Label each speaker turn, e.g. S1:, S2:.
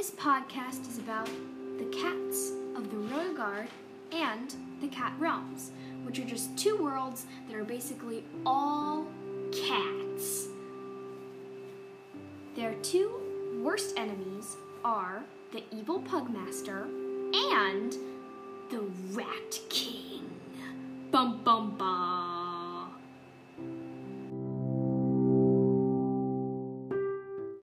S1: This podcast is about the cats of the Royal Guard and the Cat Realms, which are just two worlds that are basically all cats. Their two worst enemies are the evil Pugmaster and the Rat King. Bum bum bum.